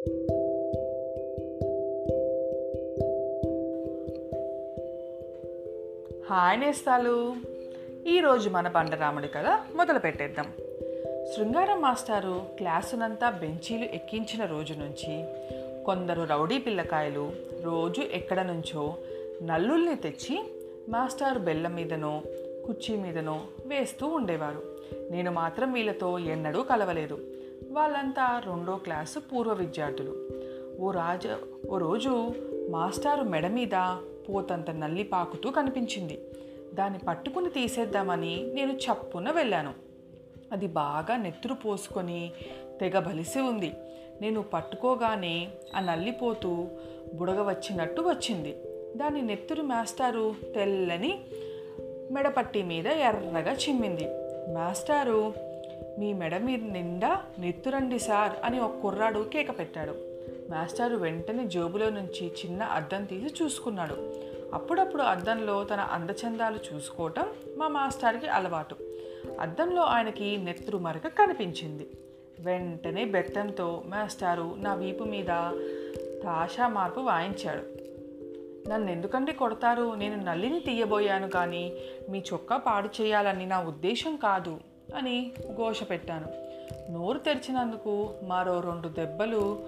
Hi నేస్తాలు. ఈరోజు మన బండరాముడి కథ మొదలు పెట్టేద్దాం శృంగారం మాస్టారు క్లాసునంతా బెంచీలు ఎక్కించిన రోజు నుంచి కొందరు రౌడీ పిల్లకాయలు రోజు ఎక్కడ నుంచో నల్లుల్ని తెచ్చి మాస్టారు బెల్లం మీదనో కుర్చీ మీదనో వేస్తూ ఉండేవారు. నేను మాత్రం వీళ్ళతో ఎన్నడూ కలవలేదు. వాళ్ళంతా రెండో క్లాసు పూర్వ విద్యార్థులు. ఓ రాజ ఓ రోజు మాస్టారు మెడ మీద పోతంత నల్లి పాకుతూ కనిపించింది. దాన్ని పట్టుకుని తీసేద్దామని నేను చప్పున వెళ్ళాను. అది బాగా నెత్తురు పోసుకొని తెగ బలిసి ఉంది. నేను పట్టుకోగానే ఆ నల్లిపోతూ బుడగ వచ్చినట్టు వచ్చింది. దాని నెత్తురు మాస్టారు తెల్లని మెడపట్టి మీద ఎర్రగా చిమ్మింది. మాస్టారు మీ మెడ మీద నిండా నెత్తురండి సార్ అని ఒక కుర్రాడు కేక పెట్టాడు. మాస్టారు వెంటనే జోబులో నుంచి చిన్న అద్దం తీసి చూసుకున్నాడు. అప్పుడప్పుడు అద్దంలో తన అందచందాలు చూసుకోవటం మా మాస్టర్కి అలవాటు. అద్దంలో ఆయనకి నెత్తురు మరక కనిపించింది. వెంటనే బెత్తంతో మాస్టారు నా వీపు మీద తాషా మార్పు వాయించాడు. నన్ను ఎందుకండి కొడతారు? నేను నల్లిని తీయబోయాను కానీ మీ చొక్కా పాడు చేయాలని నా ఉద్దేశం కాదు. అని ఘోష పెట్టాను. నోరు తెరిచినందుకు మరో రెండు దెబ్బలు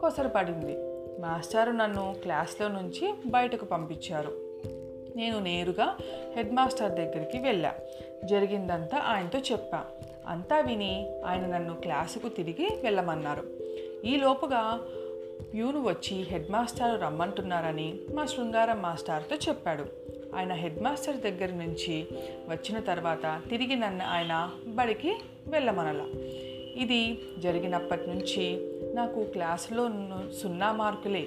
కొసరపడింది. మాస్టారు నన్ను క్లాస్లో నుంచి బయటకు పంపించారు. నేను నేరుగా హెడ్ మాస్టర్ దగ్గరికి వెళ్ళా. జరిగిందంతా ఆయనతో చెప్పా. అంతా విని ఆయన నన్ను క్లాసుకు తిరిగి వెళ్ళమన్నారు. ఈలోపుగా ప్యూను వచ్చి హెడ్ మాస్టర్ రమ్మంటున్నారని మా శృంగారం మాస్టర్తో చెప్పాడు. ఆయన హెడ్ మాస్టర్ దగ్గర నుంచి వచ్చిన తర్వాత తిరిగి నన్ను ఆయన బడికి వెళ్ళమనలా. ఇది జరిగినప్పటి నుంచి నాకు క్లాసులో సున్నా మార్కులే.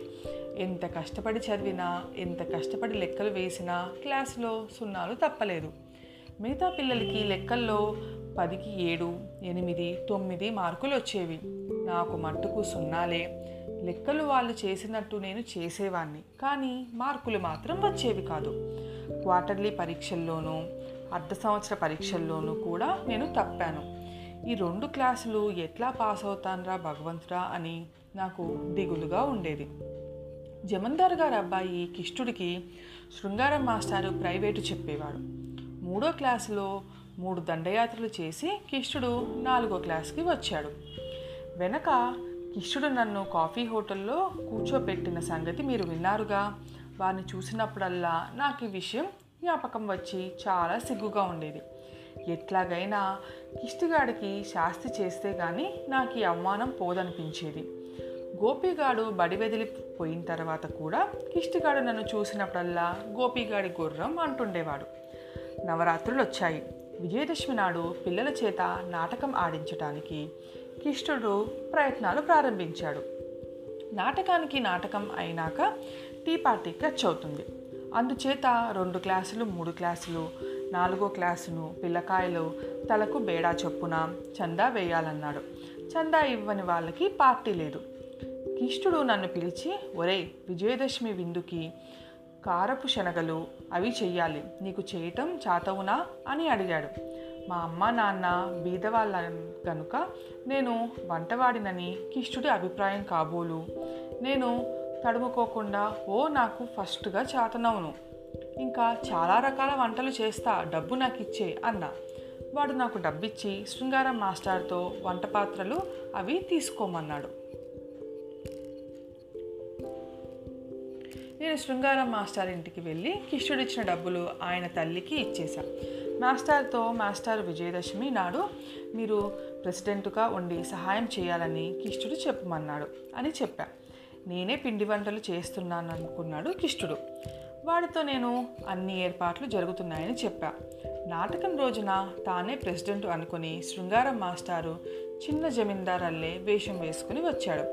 ఎంత కష్టపడి చదివినా ఎంత కష్టపడి లెక్కలు వేసినా క్లాసులో సున్నాలు తప్పలేదు. మిగతా పిల్లలకి లెక్కల్లో పదికి ఏడు ఎనిమిది తొమ్మిది మార్కులు వచ్చేవి. నాకు మట్టుకు సున్నాలే. లెక్కలు వాళ్ళు చేసినట్టు నేను చేసేవాడిని కానీ మార్కులు మాత్రం వచ్చేవి కాదు. క్వార్టర్లీ పరీక్షల్లోనూ అర్ధ సంవత్సర పరీక్షల్లోనూ కూడా నేను తప్పాను. ఈ రెండు క్లాసులు ఎట్లా పాస్ అవుతానరా భగవంతురా అని నాకు దిగులుగా ఉండేది. జమందార్ గారు అబ్బాయి కిష్టుడికి శృంగారం మాస్టారు ప్రైవేటు చెప్పేవాడు. మూడో క్లాసులో మూడు దండయాత్రలు చేసి కిష్టుడు నాలుగో క్లాస్కి వచ్చాడు. వెనక కిష్టుడు నన్ను కాఫీ హోటల్లో కూర్చోపెట్టిన సంగతి మీరు విన్నారుగా. వారిని చూసినప్పుడల్లా నాకు ఈ విషయం జ్ఞాపకం వచ్చి చాలా సిగ్గుగా ఉండేది. ఎట్లాగైనా కిష్టిగాడికి శాస్తి చేస్తే కానీ నాకు ఈ అవమానం పోదనిపించేది. గోపిగాడు బడి వెదిలి పోయిన తర్వాత కూడా కిష్టిగాడు నన్ను చూసినప్పుడల్లా గోపిగాడి గుర్రం అంటుండేవాడు. నవరాత్రులు వచ్చాయి విజయదశమి నాడు పిల్లల చేత నాటకం ఆడించటానికి కిష్టుడు ప్రయత్నాలు ప్రారంభించాడు. నాటకానికి నాటకం అయినాక టీ పార్టీ ఖర్చు అవుతుంది అందుచేత రెండు క్లాసులు మూడు క్లాసులు నాలుగో క్లాసును పిల్లకాయలు తలకు బేడా చొప్పున చందా వేయాలన్నాడు. చందా ఇవ్వని వాళ్ళకి పార్టీ లేదు. కిష్టుడు నన్ను పిలిచి ఒరేయ్ విజయదశమి విందుకి కారపు శనగలు అవి చెయ్యాలి. నీకు చేయటం చాతవునా? అని అడిగాడు. మా అమ్మ నాన్న బీదవాళ్ళ కనుక నేను వంటవాడినని కిష్టుడి అభిప్రాయం కాబోలు. నేను తడుముకోకుండా ఓ నాకు ఫస్ట్గా చేతనవును. ఇంకా చాలా రకాల వంటలు చేస్తా డబ్బు నాకు ఇచ్చే అన్న. వాడు నాకు డబ్బిచ్చి శృంగారం మాస్టర్తో వంట పాత్రలు అవి తీసుకోమన్నాడు. నేను శృంగారం మాస్టర్ ఇంటికి వెళ్ళి కిష్టుడిచ్చిన డబ్బులు ఆయన తల్లికి ఇచ్చేశాను మాస్టర్తో మాస్టర్ విజయదశమి నాడు మీరు ప్రెసిడెంట్గా ఉండి సహాయం చేయాలని కిష్టుడు చెప్పమన్నాడు అని చెప్పా. నేనే పిండి వంటలు చేస్తున్నాను అనుకున్నాడు కిష్టుడు వాడితో నేను అన్ని ఏర్పాట్లు జరుగుతున్నాయని చెప్పా. నాటకం రోజున తానే ప్రెసిడెంట్ అనుకుని శృంగారం మాస్టారు చిన్న జమీందార్ అల్లే వేషం వేసుకుని వచ్చాడు.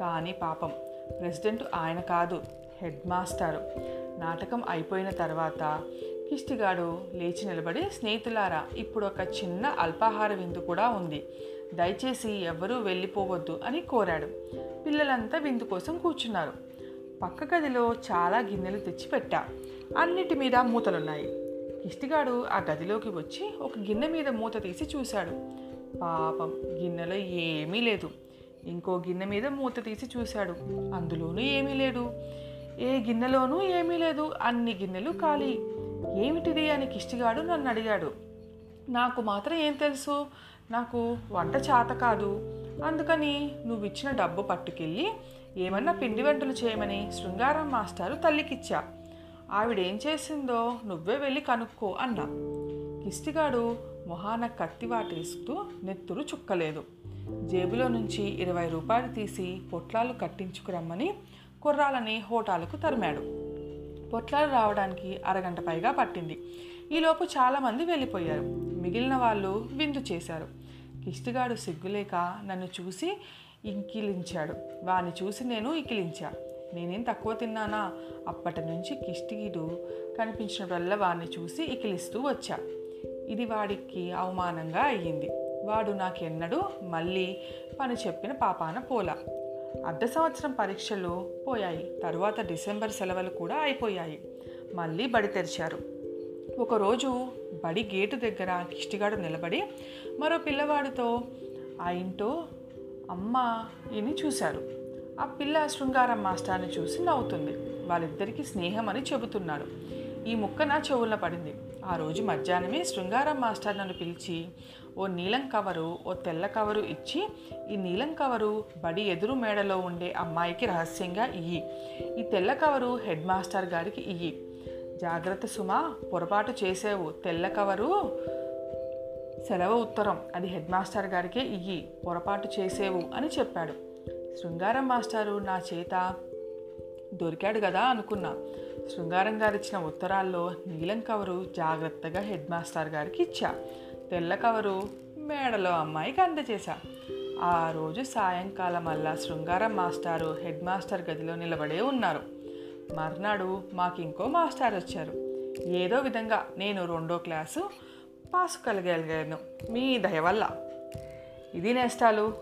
కానీ పాపం ప్రెసిడెంట్ ఆయన కాదు హెడ్ మాస్టారు. నాటకం అయిపోయిన తర్వాత కిష్టిగాడు లేచి నిలబడి స్నేహితులారా ఇప్పుడు ఒక చిన్న అల్పాహార విందు కూడా ఉంది. దయచేసి ఎవ్వరూ వెళ్ళిపోవద్దు అని కోరాడు. పిల్లలంతా విందు కోసం కూర్చున్నారు. పక్క గదిలో చాలా గిన్నెలు తెచ్చి పెట్టా అన్నిటి మీద మూతలున్నాయి. కిష్టిగాడు ఆ గదిలోకి వచ్చి ఒక గిన్నె మీద మూత తీసి చూశాడు. పాపం గిన్నెలో ఏమీ లేదు. ఇంకో గిన్నె మీద మూత తీసి చూశాడు. అందులోనూ ఏమీ లేడు ఏ గిన్నెలోనూ ఏమీ లేదు. అన్ని గిన్నెలు ఖాళీ. ఏమిటిది అని కిష్టిగాడు నన్ను అడిగాడు. నాకు మాత్రం ఏం తెలుసు? నాకు వంట చేత కాదు. అందుకని నువ్వు ఇచ్చిన డబ్బు పట్టుకెళ్ళి ఏమన్నా పిండి వంటలు చేయమని శృంగారం మాస్టారు తల్లికిచ్చా. ఆవిడేం చేసిందో నువ్వే వెళ్ళి కనుక్కో అన్నా. కిష్టిగాడు మొహాన కత్తి వాటేస్తూ నెత్తురు చుక్కలేదు. జేబులో నుంచి ఇరవై రూపాయలు తీసి పొట్లాలు కట్టించుకురమ్మని కుర్రాలని హోటాలకు తరిమాడు. పొట్లాలు రావడానికి అరగంట పైగా పట్టింది. ఈలోపు చాలామంది వెళ్ళిపోయారు. మిగిలిన వాళ్ళు విందు చేశారు. కిష్టిగాడు సిగ్గులేక నన్ను చూసి ఇంకిలించాడు. వాని చూసి నేను ఇకిలించా. నేనేం తక్కువ తిన్నానా? అప్పటి నుంచి కిష్టిగీడు కనిపించినప్పుడల్లా వాడిని చూసి ఇకిలిస్తూ వచ్చా. ఇది వాడికి అవమానంగా అయ్యింది. వాడు నాకెన్నడూ మళ్ళీ పని చెప్పిన పాపాన పోలా. అర్ధ సంవత్సరం పరీక్షలు పోయాయి. తరువాత డిసెంబర్ సెలవులు కూడా అయిపోయాయి. మళ్ళీ బడి తెరిచారు. ఒకరోజు బడి గేటు దగ్గర కిష్టిగాడు నిలబడి మరో పిల్లవాడితో ఆ ఇంటో అమ్మ ఇని చూశారు. ఆ పిల్ల శృంగారం మాస్టర్ని చూసి నవ్వుతుంది. వాళ్ళిద్దరికీ స్నేహం అని చెబుతున్నాడు. ఈ ముక్క నా చెవుల్లో పడింది. ఆ రోజు మధ్యాహ్నమే శృంగారం మాస్టర్ నన్ను పిలిచి ఓ నీలం కవరు ఓ తెల్ల కవరు ఇచ్చి ఈ నీలం కవరు బడి ఎదురు మేడలో ఉండే అమ్మాయికి రహస్యంగా ఇయ్యి. ఈ తెల్ల కవరు హెడ్ మాస్టర్ గారికి ఇయ్యి. జాగ్రత్త సుమా పొరపాటు చేసేవు తెల్ల కవరు సెలవు ఉత్తరం. అది హెడ్ మాస్టర్ గారికే ఇయ్యి. పొరపాటు చేసేవు అని చెప్పాడు. శృంగారం మాస్టారు నా చేత దొరికాడు కదా అనుకున్నా. శృంగారం గారు ఇచ్చిన ఉత్తరాల్లో నీలం కవరు జాగ్రత్తగా హెడ్ మాస్టర్ గారికి ఇచ్చా. తెల్ల కవరు మేడలో అమ్మాయికి అందజేశా. ఆ రోజు సాయంకాలం అల్లా శృంగారం మాస్టారు హెడ్ మాస్టర్ గదిలో నిలబడే ఉన్నారు. మర్నాడు మాకు ఇంకో మాస్టర్ వచ్చారు ఏదో విధంగా నేను రెండో క్లాసు పాస్ కలగలిగాను మీ దయ వల్ల. ఇది నేస్తాలు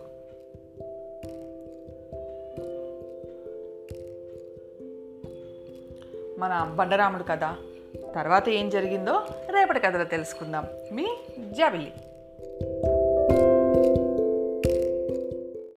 మన బండరాముడు కదా. తర్వాత ఏం జరిగిందో రేపటి కథలో తెలుసుకుందాం. మీ జాబిల్లి.